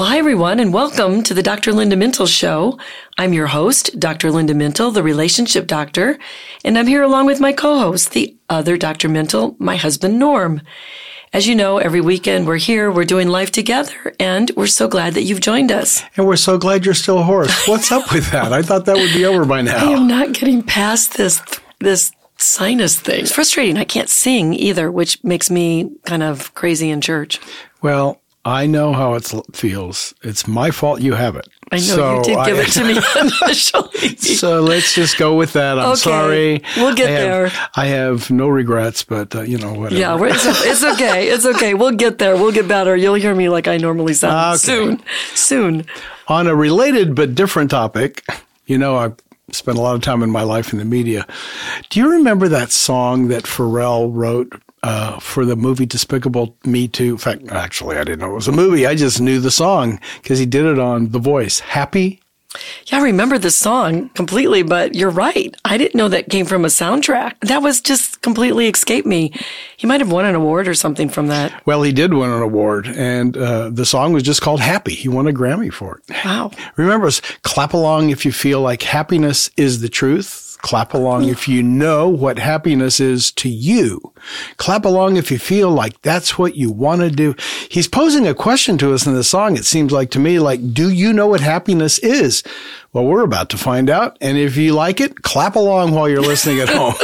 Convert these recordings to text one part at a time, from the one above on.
Well, hi, everyone, and welcome to the Dr. Linda Mintle Show. I'm your host, Dr. Linda Mintle, the relationship doctor, and I'm here along with my co-host, the other Dr. Mintle, my husband, Norm. As you know, every weekend we're here, we're doing life together, and we're so glad that you've joined us. And we're so glad you're still hoarse. What's up with that? I thought that would be over by now. I am not getting past this, this sinus thing. It's frustrating. I can't sing either, which makes me kind of crazy in church. Well, I know how it feels. It's my fault you have it. I know So you did give I- it to me initially. So let's just go with that. I'm Okay. sorry. We'll get I have, there. I have no regrets, but uh, you know whatever. Yeah, it's, it's okay. It's okay. We'll get there. We'll get better. You'll hear me like I normally sound Okay. soon. Soon. On a related but different topic, you know, I've spent a lot of time in my life in the media. Do you remember that song that Pharrell wrote uh, for the movie Despicable Me 2? In fact, actually, I didn't know it was a movie. I just knew the song because he did it on The Voice. Happy? Yeah, I remember the song completely, but you're right. I didn't know that came from a soundtrack. That was just completely escaped me. He might have won an award or something from that. Well, he did win an award, and uh, the song was just called Happy. He won a Grammy for it. Wow. Remember, us, clap along if you feel like happiness is the truth. Clap along if you know what happiness is to you. Clap along if you feel like that's what you want to do. He's posing a question to us in the song. It seems like to me, like, do you know what happiness is? Well, we're about to find out. And if you like it, clap along while you're listening at home.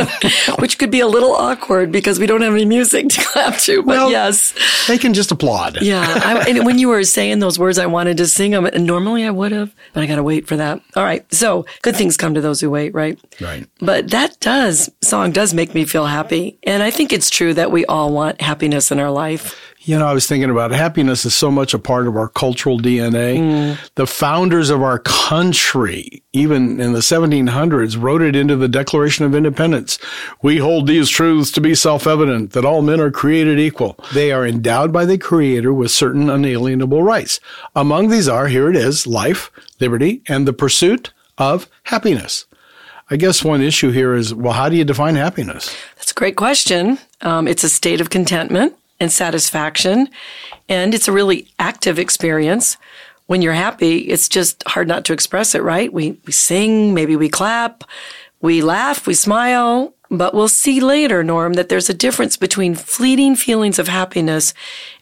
Which could be a little awkward because we don't have any music to clap to, but Well- yes. they can just applaud. Yeah. I, and when you were saying those words, I wanted to sing them. And normally I would have, but I got to wait for that. All right. So good things come to those who wait, right? Right. But that does, song does make me feel happy. And I think it's true that we all want happiness in our life. You know, I was thinking about happiness is so much a part of our cultural DNA. The founders of our country, even in the 1700s, wrote it into the Declaration of Independence. We hold these truths to be self-evident that all men are created equal. They are endowed by the Creator with certain unalienable rights. Among these are, here it is, life, liberty, and the pursuit of happiness. I guess one issue here is, well, how do you define happiness? That's a great question. Um, it's a state of contentment and satisfaction, and it's a really active experience. When you're happy, it's just hard not to express it, right? We, we sing, maybe we clap, we laugh, we smile, but we'll see later, Norm, that there's a difference between fleeting feelings of happiness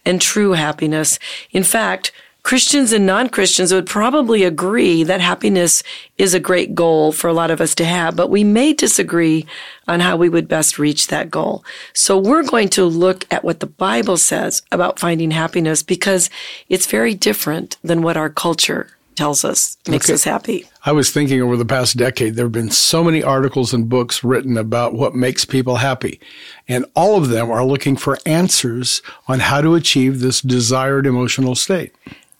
and true happiness. In fact, Christians and non-Christians would probably agree that happiness is a great goal for a lot of us to have, but we may disagree on how we would best reach that goal. So we're going to look at what the Bible says about finding happiness because it's very different than what our culture tells us makes Okay. us happy. I was thinking over the past decade, there have been so many articles and books written about what makes people happy. And all of them are looking for answers on how to achieve this desired emotional state.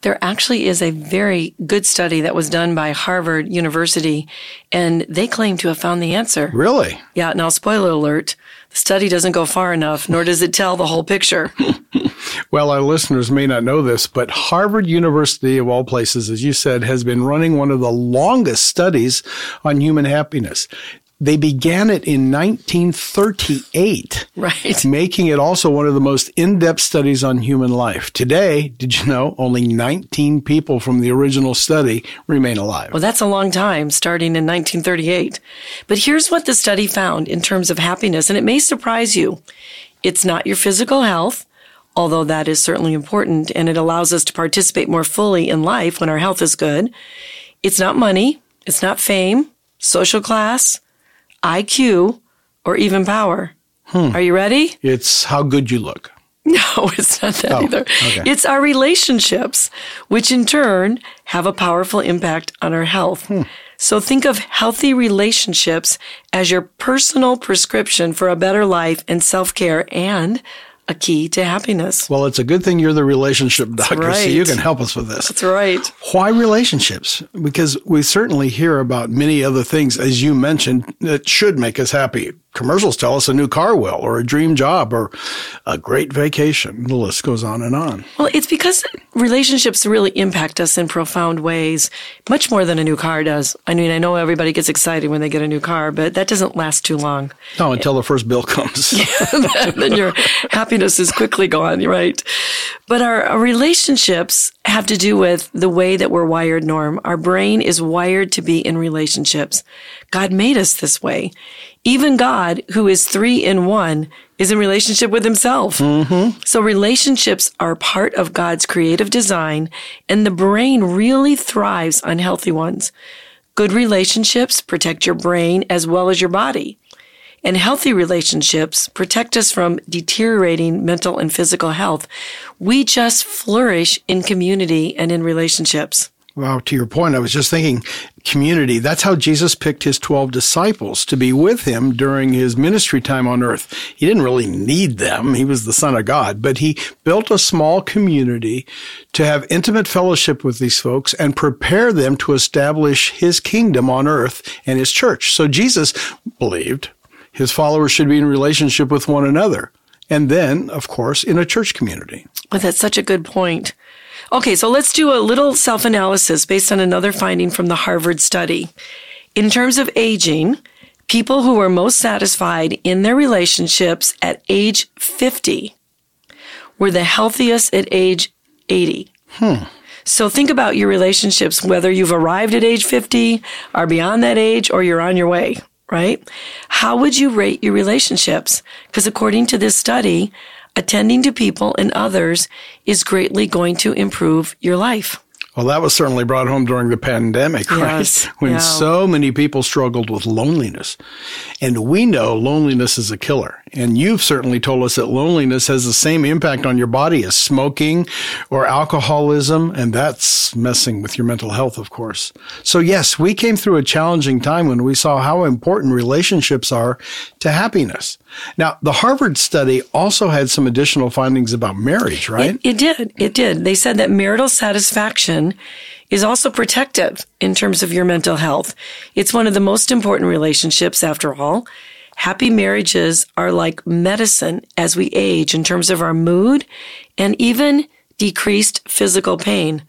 There actually is a very good study that was done by Harvard University, and they claim to have found the answer. Really? Yeah, now spoiler alert, the study doesn't go far enough, nor does it tell the whole picture. Well, our listeners may not know this, but Harvard University, of all places, as you said, has been running one of the longest studies on human happiness. They began it in 1938. Right. Making it also one of the most in-depth studies on human life. Today, did you know, only 19 people from the original study remain alive. Well, that's a long time, starting in 1938. But here's what the study found in terms of happiness, and it may surprise you. It's not your physical health, although that is certainly important, and it allows us to participate more fully in life when our health is good. It's not money. It's not fame, social class, IQ, or even power. Are you ready? It's how good you look. No, it's not that Oh, either. okay. It's our relationships, which in turn have a powerful impact on our health. Hmm. So think of healthy relationships as your personal prescription for a better life and self care and a key to happiness. Well, it's a good thing you're the relationship doctor, so you can help us with this. That's right. Why relationships? Because we certainly hear about many other things, as you mentioned, that should make us happy. Commercials tell us a new car will, or a dream job, or a great vacation. The list goes on and on. Well, it's because relationships really impact us in profound ways, much more than a new car does. I mean, I know everybody gets excited when they get a new car, but that doesn't last too long. No, until the first bill comes. then your happiness is quickly gone, right? But our, our relationships have to do with the way that we're wired, Norm. Our brain is wired to be in relationships. God made us this way. Even God, who is three in one, is in relationship with himself. Mm-hmm. So relationships are part of God's creative design, and the brain really thrives on healthy ones. Good relationships protect your brain as well as your body. And healthy relationships protect us from deteriorating mental and physical health. We just flourish in community and in relationships. Wow, to your point, I was just thinking community. That's how Jesus picked his 12 disciples to be with him during his ministry time on earth. He didn't really need them. He was the son of God, but he built a small community to have intimate fellowship with these folks and prepare them to establish his kingdom on earth and his church. So Jesus believed his followers should be in relationship with one another. And then, of course, in a church community. Well, that's such a good point. Okay, so let's do a little self analysis based on another finding from the Harvard study. In terms of aging, people who were most satisfied in their relationships at age 50 were the healthiest at age 80. Hmm. So think about your relationships, whether you've arrived at age 50, are beyond that age, or you're on your way, right? How would you rate your relationships? Because according to this study, attending to people and others is greatly going to improve your life. Well, that was certainly brought home during the pandemic, Yes, right? When yeah. so many people struggled with loneliness. And we know loneliness is a killer. And you've certainly told us that loneliness has the same impact on your body as smoking or alcoholism. And that's messing with your mental health, of course. So yes, we came through a challenging time when we saw how important relationships are to happiness. Now, the Harvard study also had some additional findings about marriage, right? It, it did. It did. They said that marital satisfaction is also protective in terms of your mental health. It's one of the most important relationships after all. Happy marriages are like medicine as we age in terms of our mood and even decreased physical pain.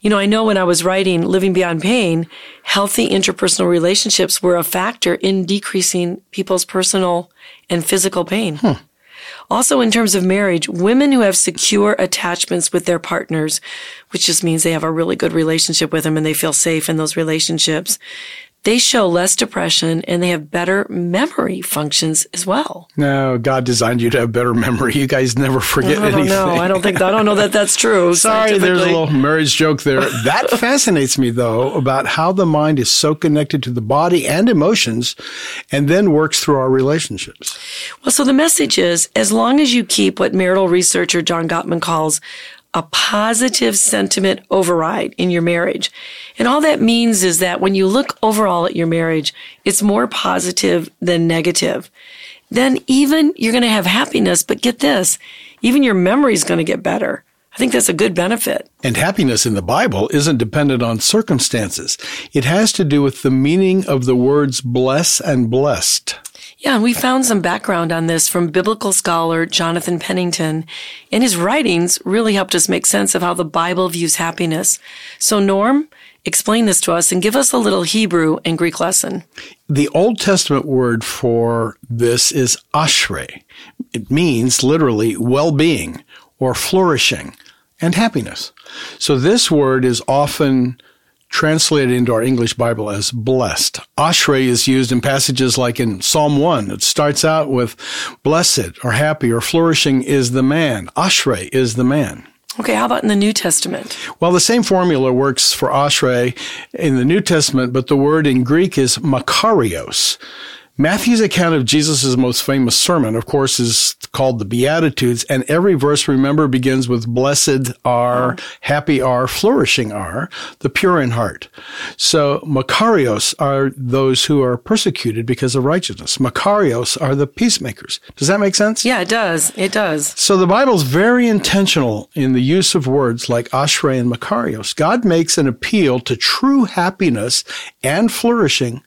You know, I know when I was writing Living Beyond Pain, healthy interpersonal relationships were a factor in decreasing people's personal and physical pain. Hmm. Also, in terms of marriage, women who have secure attachments with their partners, which just means they have a really good relationship with them and they feel safe in those relationships, they show less depression and they have better memory functions as well. No, God designed you to have better memory. You guys never forget I anything. know. I don't think I don't know that that's true. Sorry, there's a little marriage joke there. That fascinates me though about how the mind is so connected to the body and emotions and then works through our relationships. Well, so the message is as long as you keep what marital researcher John Gottman calls a positive sentiment override in your marriage. And all that means is that when you look overall at your marriage, it's more positive than negative. Then even you're going to have happiness, but get this, even your memory is going to get better. I think that's a good benefit. And happiness in the Bible isn't dependent on circumstances. It has to do with the meaning of the words bless and blessed. Yeah, and we found some background on this from biblical scholar Jonathan Pennington, and his writings really helped us make sense of how the Bible views happiness. So, Norm, explain this to us and give us a little Hebrew and Greek lesson. The Old Testament word for this is ashrei. It means literally well-being or flourishing and happiness. So this word is often translated into our English Bible as blessed. Ashrei is used in passages like in Psalm 1. It starts out with blessed or happy or flourishing is the man. Ashrei is the man. Okay, how about in the New Testament? Well, the same formula works for ashrei in the New Testament, but the word in Greek is makarios. Matthew's account of Jesus' most famous sermon, of course, is called the Beatitudes, and every verse, remember, begins with blessed are, mm-hmm. happy are, flourishing are, the pure in heart. So, Makarios are those who are persecuted because of righteousness. Makarios are the peacemakers. Does that make sense? Yeah, it does. It does. So the Bible's very intentional in the use of words like Ashrei and Makarios. God makes an appeal to true happiness and flourishing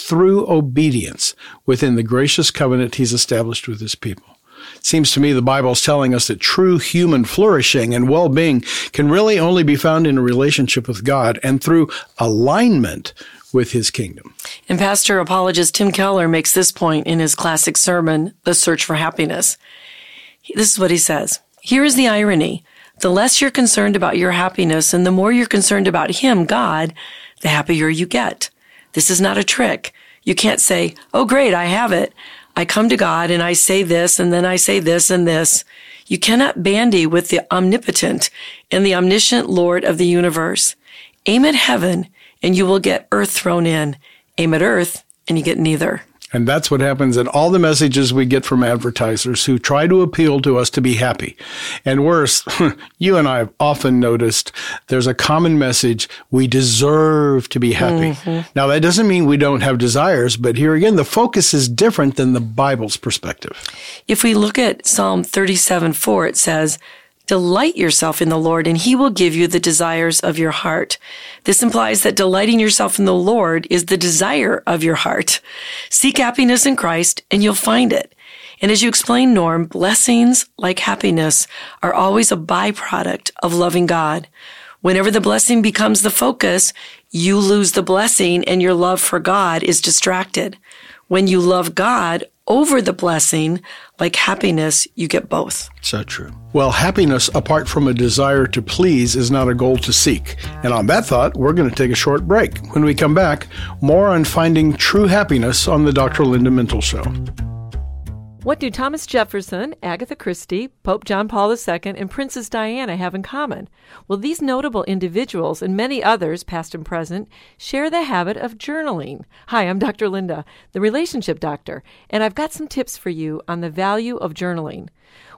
through obedience within the gracious covenant he's established with his people. It seems to me the Bible is telling us that true human flourishing and well-being can really only be found in a relationship with God and through alignment with his kingdom. And pastor apologist Tim Keller makes this point in his classic sermon, The Search for Happiness. This is what he says. Here is the irony. The less you're concerned about your happiness and the more you're concerned about him, God, the happier you get. This is not a trick. You can't say, Oh, great, I have it. I come to God and I say this and then I say this and this. You cannot bandy with the omnipotent and the omniscient Lord of the universe. Aim at heaven and you will get earth thrown in. Aim at earth and you get neither. And that's what happens in all the messages we get from advertisers who try to appeal to us to be happy. And worse, you and I have often noticed there's a common message we deserve to be happy. Mm-hmm. Now, that doesn't mean we don't have desires, but here again, the focus is different than the Bible's perspective. If we look at Psalm 37 4, it says, Delight yourself in the Lord, and he will give you the desires of your heart. This implies that delighting yourself in the Lord is the desire of your heart. Seek happiness in Christ, and you'll find it. And as you explain, Norm, blessings like happiness are always a byproduct of loving God. Whenever the blessing becomes the focus, you lose the blessing and your love for God is distracted. When you love God over the blessing, like happiness, you get both. So true. Well, happiness apart from a desire to please is not a goal to seek. And on that thought, we're going to take a short break. When we come back, more on finding true happiness on the Dr. Linda Mintle Show. What do Thomas Jefferson, Agatha Christie, Pope John Paul II, and Princess Diana have in common? Well, these notable individuals and many others, past and present, share the habit of journaling. Hi, I'm Dr. Linda, the relationship doctor, and I've got some tips for you on the value of journaling.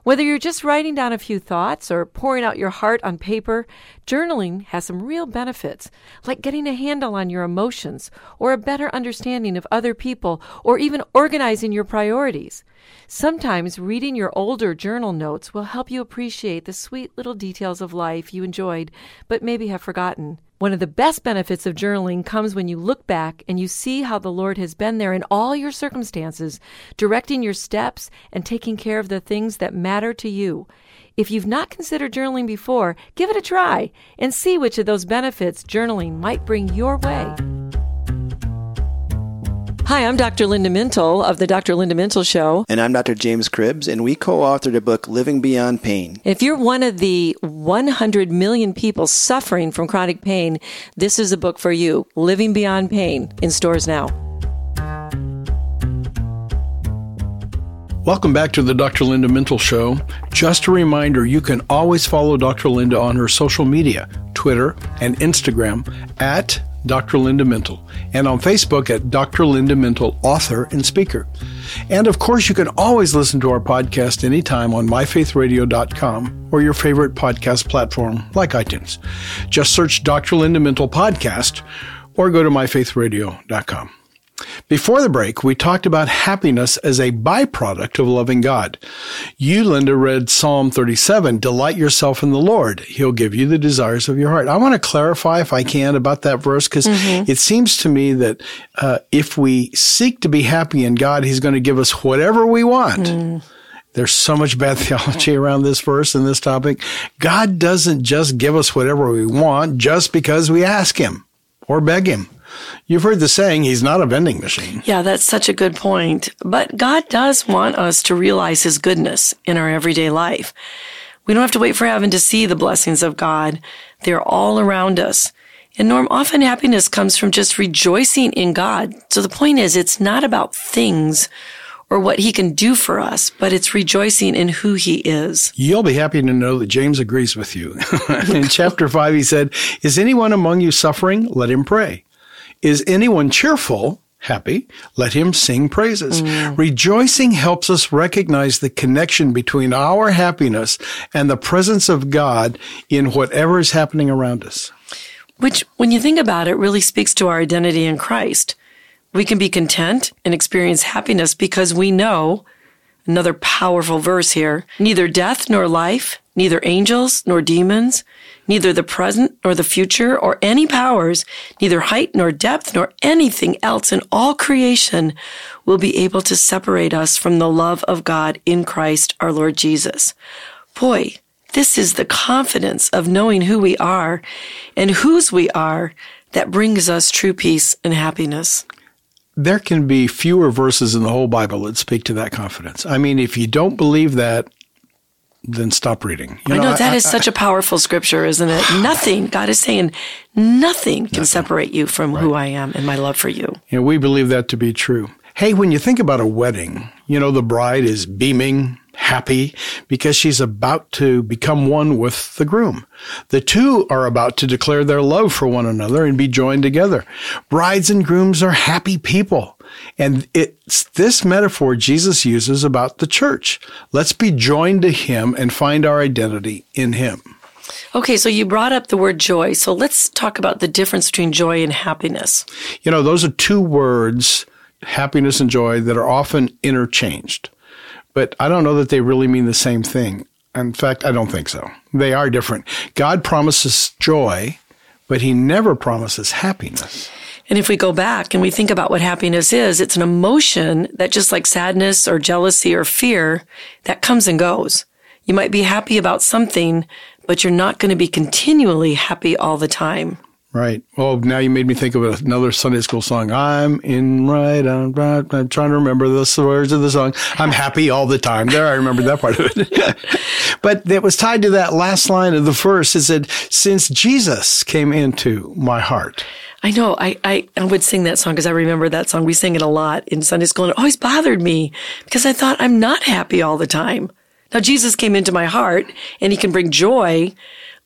Whether you're just writing down a few thoughts or pouring out your heart on paper, journaling has some real benefits, like getting a handle on your emotions or a better understanding of other people or even organizing your priorities. Sometimes reading your older journal notes will help you appreciate the sweet little details of life you enjoyed but maybe have forgotten. One of the best benefits of journaling comes when you look back and you see how the Lord has been there in all your circumstances, directing your steps and taking care of the things that matter to you. If you've not considered journaling before, give it a try and see which of those benefits journaling might bring your way. Hi, I'm Dr. Linda Mintle of the Dr. Linda Mintle Show. And I'm Dr. James Cribbs, and we co authored a book, Living Beyond Pain. If you're one of the 100 million people suffering from chronic pain, this is a book for you Living Beyond Pain in stores now. Welcome back to the Dr. Linda Mintle Show. Just a reminder you can always follow Dr. Linda on her social media, Twitter and Instagram at Dr. Linda Mintle, and on Facebook at Dr. Linda Mintle, author and speaker. And of course, you can always listen to our podcast anytime on myfaithradio.com or your favorite podcast platform like iTunes. Just search Dr. Linda Mintle Podcast or go to myfaithradio.com. Before the break, we talked about happiness as a byproduct of loving God. You, Linda, read Psalm 37, delight yourself in the Lord. He'll give you the desires of your heart. I want to clarify, if I can, about that verse because mm-hmm. it seems to me that uh, if we seek to be happy in God, He's going to give us whatever we want. Mm. There's so much bad theology around this verse and this topic. God doesn't just give us whatever we want just because we ask Him or beg Him. You've heard the saying, he's not a vending machine. Yeah, that's such a good point. But God does want us to realize his goodness in our everyday life. We don't have to wait for heaven to see the blessings of God. They're all around us. And Norm, often happiness comes from just rejoicing in God. So the point is, it's not about things or what he can do for us, but it's rejoicing in who he is. You'll be happy to know that James agrees with you. in chapter 5, he said, Is anyone among you suffering? Let him pray. Is anyone cheerful? happy, let him sing praises. Mm. Rejoicing helps us recognize the connection between our happiness and the presence of God in whatever is happening around us. Which, when you think about it, really speaks to our identity in Christ. We can be content and experience happiness because we know another powerful verse here neither death nor life, neither angels nor demons, neither the present nor the future or any powers, neither height nor depth nor anything else in all creation will be able to separate us from the love of God in Christ our Lord Jesus. Boy, this is the confidence of knowing who we are and whose we are that brings us true peace and happiness. There can be fewer verses in the whole Bible that speak to that confidence. I mean, if you don't believe that, then stop reading. You I know I- that I- is such a powerful scripture, isn't it? Nothing, God is saying, nothing can separate you from who I am and my love for you. Know, we believe that to be true. Hey, when you think about a wedding, you know, the bride is beaming, happy, because she's about to become one with the groom. The two are about to declare their love for one another and be joined together. Brides and grooms are happy people. And it's this metaphor Jesus uses about the church. Let's be joined to him and find our identity in him. Okay, so you brought up the word joy. So let's talk about the difference between joy and happiness. You know, those are two words, happiness and joy, that are often interchanged. But I don't know that they really mean the same thing. In fact, I don't think so. They are different. God promises joy, but he never promises happiness. And if we go back and we think about what happiness is, it's an emotion that just like sadness or jealousy or fear, that comes and goes. You might be happy about something, but you're not going to be continually happy all the time. Right. Well, now you made me think of another Sunday school song. I'm in right, I'm right. I'm trying to remember the words of the song. I'm happy all the time. There, I remember that part of it. but it was tied to that last line of the verse. It said, since Jesus came into my heart. I know. I, I, I would sing that song because I remember that song. We sang it a lot in Sunday school and it always bothered me because I thought I'm not happy all the time. Now, Jesus came into my heart and he can bring joy.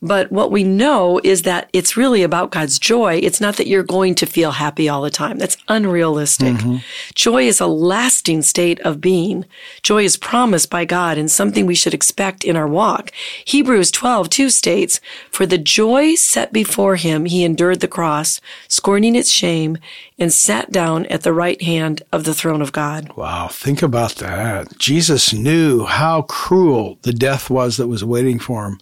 But what we know is that it's really about God's joy. It's not that you're going to feel happy all the time. That's unrealistic. Mm-hmm. Joy is a lasting state of being. Joy is promised by God and something we should expect in our walk. Hebrews 12, 2 states, For the joy set before him, he endured the cross, scorning its shame, and sat down at the right hand of the throne of God. Wow, think about that. Jesus knew how cruel the death was that was waiting for him.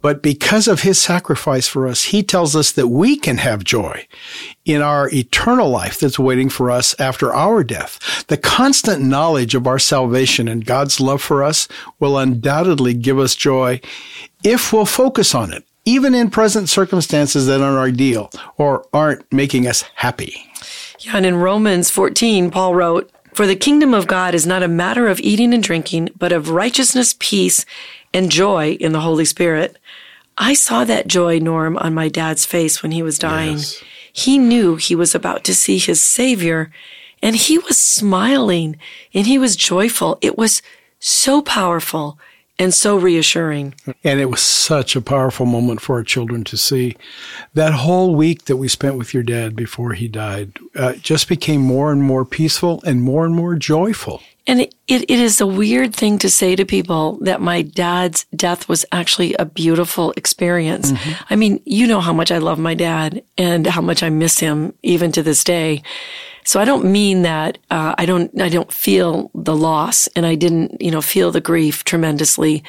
But because of his sacrifice for us, he tells us that we can have joy in our eternal life that's waiting for us after our death. The constant knowledge of our salvation and God's love for us will undoubtedly give us joy if we'll focus on it, even in present circumstances that aren't ideal or aren't making us happy. Yeah, and in Romans 14, Paul wrote, For the kingdom of God is not a matter of eating and drinking, but of righteousness, peace, and joy in the Holy Spirit. I saw that joy, Norm, on my dad's face when he was dying. Yes. He knew he was about to see his Savior, and he was smiling and he was joyful. It was so powerful and so reassuring. And it was such a powerful moment for our children to see. That whole week that we spent with your dad before he died uh, just became more and more peaceful and more and more joyful. And it, it, it is a weird thing to say to people that my dad's death was actually a beautiful experience. I mean, you know how much I love my dad and how much I miss him even to this day. So I don't mean that uh, I don't I don't feel the loss and I didn't you know feel the grief tremendously,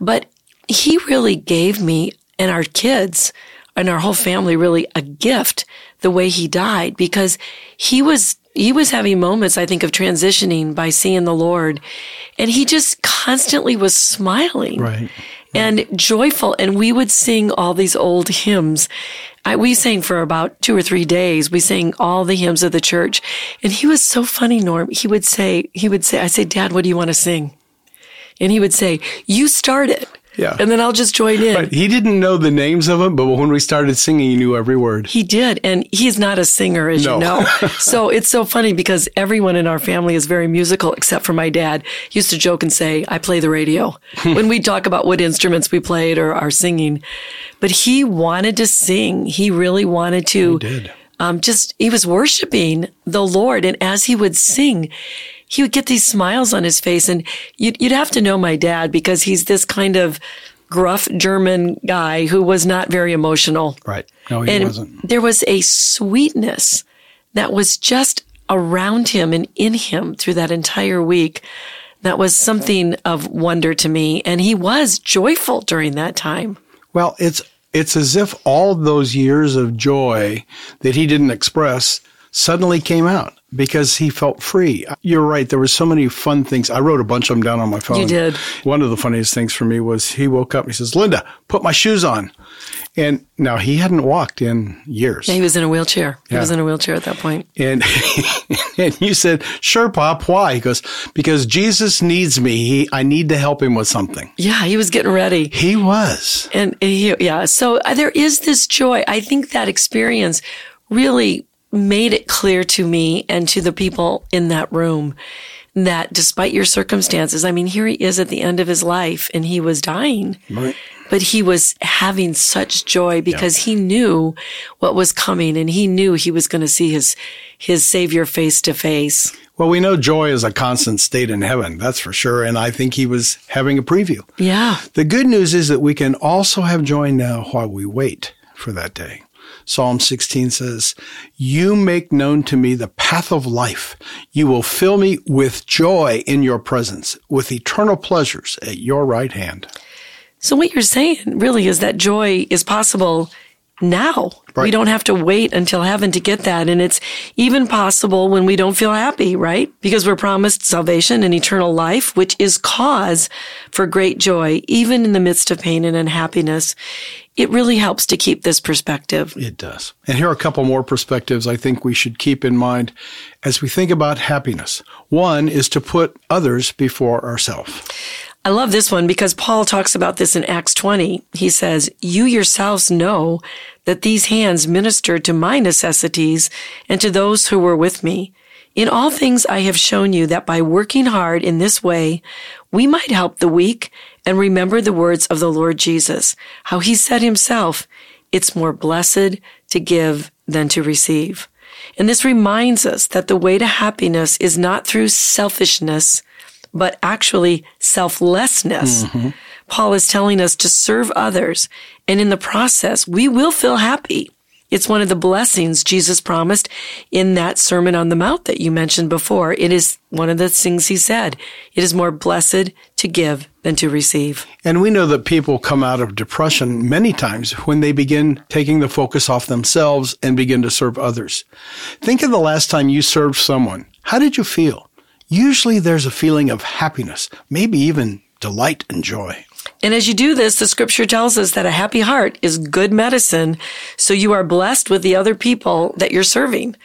but he really gave me and our kids and our whole family really a gift the way he died because he was he was having moments I think of transitioning by seeing the Lord and he just constantly was smiling Right. and joyful and we would sing all these old hymns I, we sang for about two or three days. We sang all the hymns of the church. And he was so funny norm. He would say he would say i say dad what do you want to sing? And he would say you start it Yeah. and then i'll just join in But he didn't know the names of them, but when we started singing, he knew every word. He did. And he's not a singer, as No. you know. so it's so funny because everyone in our family is very musical except for my dad. He used to joke and say, I play the radio when we talk about what instruments we played or our singing. But he wanted to sing. He really wanted to did. um, just, he was worshiping the Lord. And as he would sing, he would get these smiles on his face. And you'd, you'd have to know my dad because he's this kind of gruff German guy who was not very emotional. Right. No, he and wasn't. there was a sweetness that was just around him and in him through that entire week. That was something of wonder to me. And he was joyful during that time. Well, it's it's as if all those years of joy that he didn't express suddenly came out because he felt free. You're right. There were so many fun things. I wrote a bunch of them down on my phone. You did. One of the funniest things for me was he woke up and he says, Linda, put my shoes on. And now he hadn't walked in years. Yeah, he was in a wheelchair. He was in a wheelchair at that point. And and you said, "Sure, Pop. Why?" He goes, "Because Jesus needs me. He, I need to help him with something." Yeah, he was getting ready. He was. And he, yeah, so uh, there is this joy. I think that experience really made it clear to me and to the people in that room that despite your circumstances, I mean, here he is at the end of his life and he was dying. Right. But he was having such joy because he knew what was coming and he knew he was going to see his, his savior face to face. Well, we know joy is a constant state in heaven. That's for sure. And I think he was having a preview. Yeah. The good news is that we can also have joy now while we wait for that day. Psalm 16 says, You make known to me the path of life. You will fill me with joy in your presence, with eternal pleasures at your right hand. So what you're saying really is that joy is possible now. We don't have to wait until heaven to get that. And it's even possible when we don't feel happy, right? Because we're promised salvation and eternal life, which is cause for great joy, even in the midst of pain and unhappiness. It really helps to keep this perspective. It does. And here are a couple more perspectives I think we should keep in mind as we think about happiness. One is to put others before ourselves. I love this one because Paul talks about this in Acts 20. He says, You yourselves know that these hands ministered to my necessities and to those who were with me. In all things I have shown you that by working hard in this way, we might help the weak and remember the words of the Lord Jesus, how he said himself, it's more blessed to give than to receive. And this reminds us that the way to happiness is not through selfishness, but actually selflessness. Mm-hmm. Paul is telling us to serve others, and in the process, we will feel happy. It's one of the blessings Jesus promised in that Sermon on the Mount that you mentioned before. It is one of the things he said. It is more blessed to give than to receive. And we know that people come out of depression many times when they begin taking the focus off themselves and begin to serve others. Think of the last time you served someone. How did you feel? Usually there's a feeling of happiness, maybe even delight and joy. And as you do this, the scripture tells us that a happy heart is good medicine. So you are blessed with the other people that you're serving.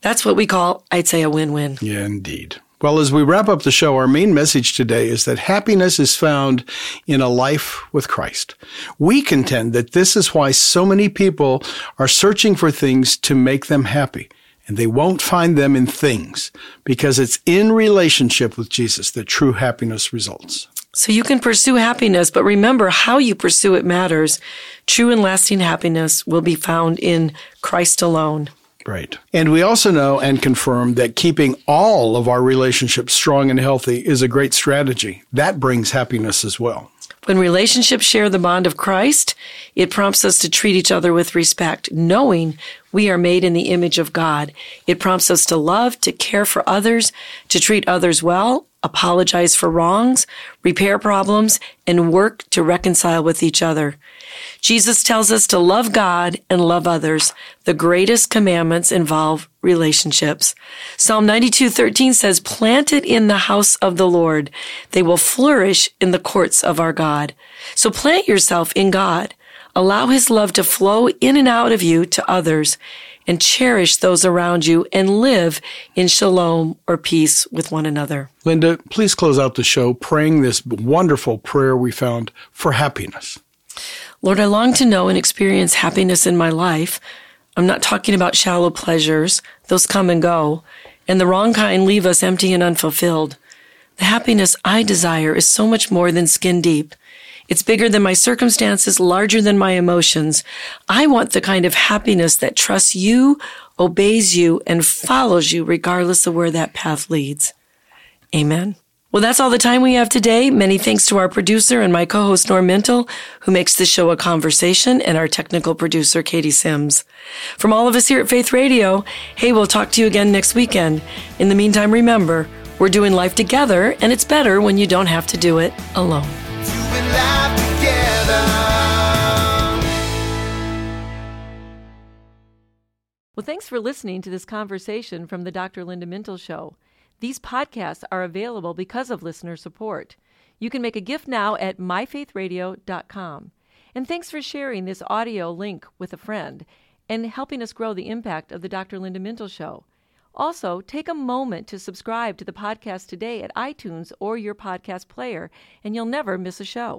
That's what we call, I'd say, a win-win. Yeah, indeed. Well, as we wrap up the show, our main message today is that happiness is found in a life with Christ. We contend that this is why so many people are searching for things to make them happy. And they won't find them in things because it's in relationship with Jesus that true happiness results. So you can pursue happiness, but remember how you pursue it matters. True and lasting happiness will be found in Christ alone. Right. And we also know and confirm that keeping all of our relationships strong and healthy is a great strategy. That brings happiness as well. When relationships share the bond of Christ, it prompts us to treat each other with respect, knowing we are made in the image of God. It prompts us to love, to care for others, to treat others well, apologize for wrongs, repair problems, and work to reconcile with each other. Jesus tells us to love God and love others. The greatest commandments involve relationships. Psalm 92:13 says, "Planted in the house of the Lord, they will flourish in the courts of our God." So plant yourself in God. Allow his love to flow in and out of you to others and cherish those around you and live in shalom or peace with one another. Linda, please close out the show praying this wonderful prayer we found for happiness. Lord, I long to know and experience happiness in my life. I'm not talking about shallow pleasures. Those come and go. And the wrong kind leave us empty and unfulfilled. The happiness I desire is so much more than skin deep. It's bigger than my circumstances, larger than my emotions. I want the kind of happiness that trusts you obeys you, and follows you regardless of where that path leads. Amen. Well, that's all the time we have today. Many thanks to our producer and my co-host Norm Mintle, who makes this show a conversation, and our technical producer Katie Sims. From all of us here at Faith Radio, hey, we'll talk to you again next weekend. In the meantime, remember, we're doing life together, and it's better when you don't have to do it alone. Well, thanks for listening to this conversation from the Dr. Linda Mintle Show. These podcasts are available because of listener support. You can make a gift now at myfaithradio.com. And thanks for sharing this audio link with a friend and helping us grow the impact of the Dr. Linda Mintle Show. Also, take a moment to subscribe to the podcast today at iTunes or your podcast player, and you'll never miss a show.